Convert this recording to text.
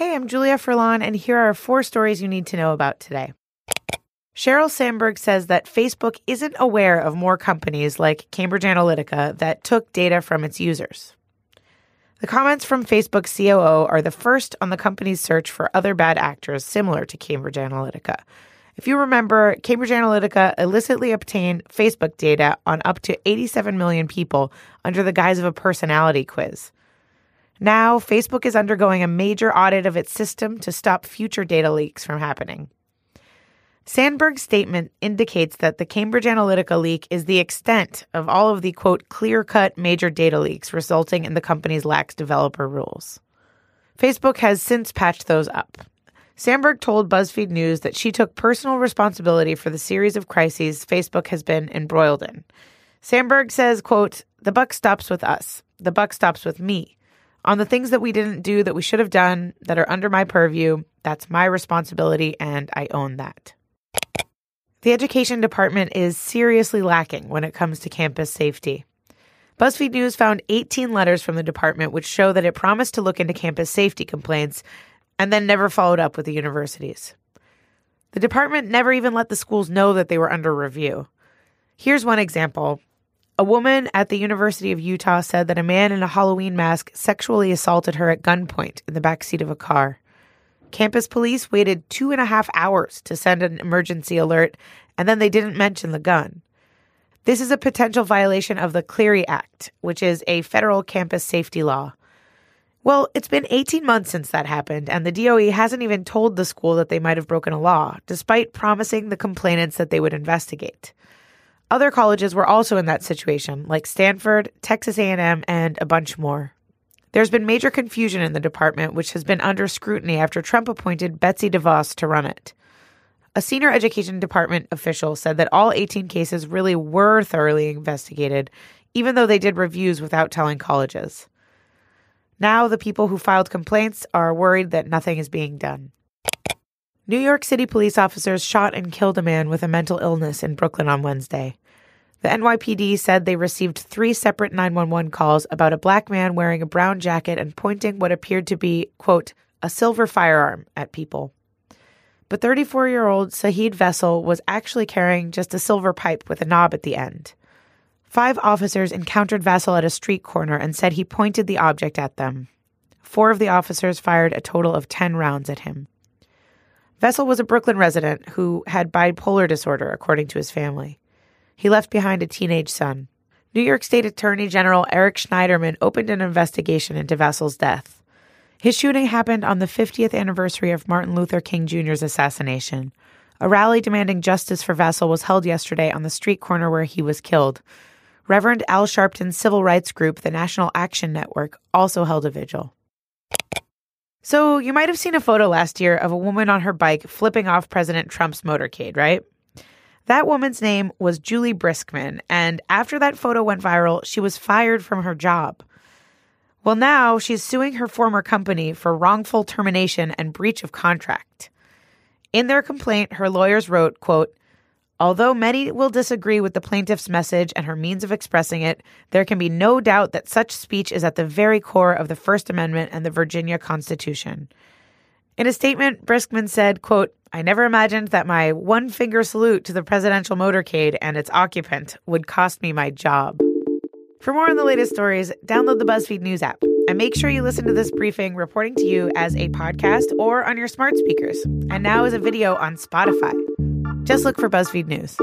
Hey, I'm Julia Furlan, and here are four stories you need to know about today. Sheryl Sandberg says that Facebook isn't aware of more companies like Cambridge Analytica that took data from its users. The comments from Facebook COO are the first on the company's search for other bad actors similar to Cambridge Analytica. If you remember, Cambridge Analytica illicitly obtained Facebook data on up to 87 million people under the guise of a personality quiz. Now, Facebook is undergoing a major audit of its system to stop future data leaks from happening. Sandberg's statement indicates that the Cambridge Analytica leak is the extent of all of the quote clear cut major data leaks resulting in the company's lax developer rules. Facebook has since patched those up. Sandberg told BuzzFeed News that she took personal responsibility for the series of crises Facebook has been embroiled in. Sandberg says, quote, "The buck stops with us. The buck stops with me on the things that we didn't do that we should have done that are under my purview. That's my responsibility, and I own that. The education department is seriously lacking when it comes to campus safety. BuzzFeed News found 18 letters from the department which show that it promised to look into campus safety complaints and then never followed up with the universities. The department never even let the schools know that they were under review. Here's one example a woman at the University of Utah said that a man in a Halloween mask sexually assaulted her at gunpoint in the back seat of a car. Campus police waited two and a half hours to send an emergency alert, and then they didn't mention the gun. This is a potential violation of the Clery Act, which is a federal campus safety law. Well, it's been 18 months since that happened, and the DOE hasn't even told the school that they might have broken a law, despite promising the complainants that they would investigate. Other colleges were also in that situation, like Stanford, Texas A&M, and a bunch more. There's been major confusion in the department, which has been under scrutiny after Trump appointed Betsy DeVos to run it. A senior education department official said that all 18 cases really were thoroughly investigated, even though they did reviews without telling colleges. Now, the people who filed complaints are worried that nothing is being done. New York City police officers shot and killed a man with a mental illness in Brooklyn on Wednesday. The NYPD said they received three separate 911 calls about a black man wearing a brown jacket and pointing what appeared to be, quote, a silver firearm at people. But 34 year old Saheed Vassell was actually carrying just a silver pipe with a knob at the end. Five officers encountered Vassell at a street corner and said he pointed the object at them. Four of the officers fired a total of 10 rounds at him. Vassell was a Brooklyn resident who had bipolar disorder, according to his family. He left behind a teenage son. New York State Attorney General Eric Schneiderman opened an investigation into Vassell's death. His shooting happened on the 50th anniversary of Martin Luther King Jr.'s assassination. A rally demanding justice for Vassell was held yesterday on the street corner where he was killed. Reverend Al Sharpton's civil rights group, the National Action Network, also held a vigil. So, you might have seen a photo last year of a woman on her bike flipping off President Trump's motorcade, right? That woman's name was Juli Briskman, and after that photo went viral, she was fired from her job. Well, now she's suing her former company for wrongful termination and breach of contract. In their complaint, her lawyers wrote, quote, Although many will disagree with the plaintiff's message and her means of expressing it, there can be no doubt that such speech is at the very core of the First Amendment and the Virginia Constitution. In a statement, Briskman said, quote, I never imagined that my one finger salute to the presidential motorcade and its occupant would cost me my job. For more on the latest stories, download the BuzzFeed News app and make sure you listen to this briefing reporting to you as a podcast or on your smart speakers. And now as a video on Spotify. Just look for BuzzFeed News.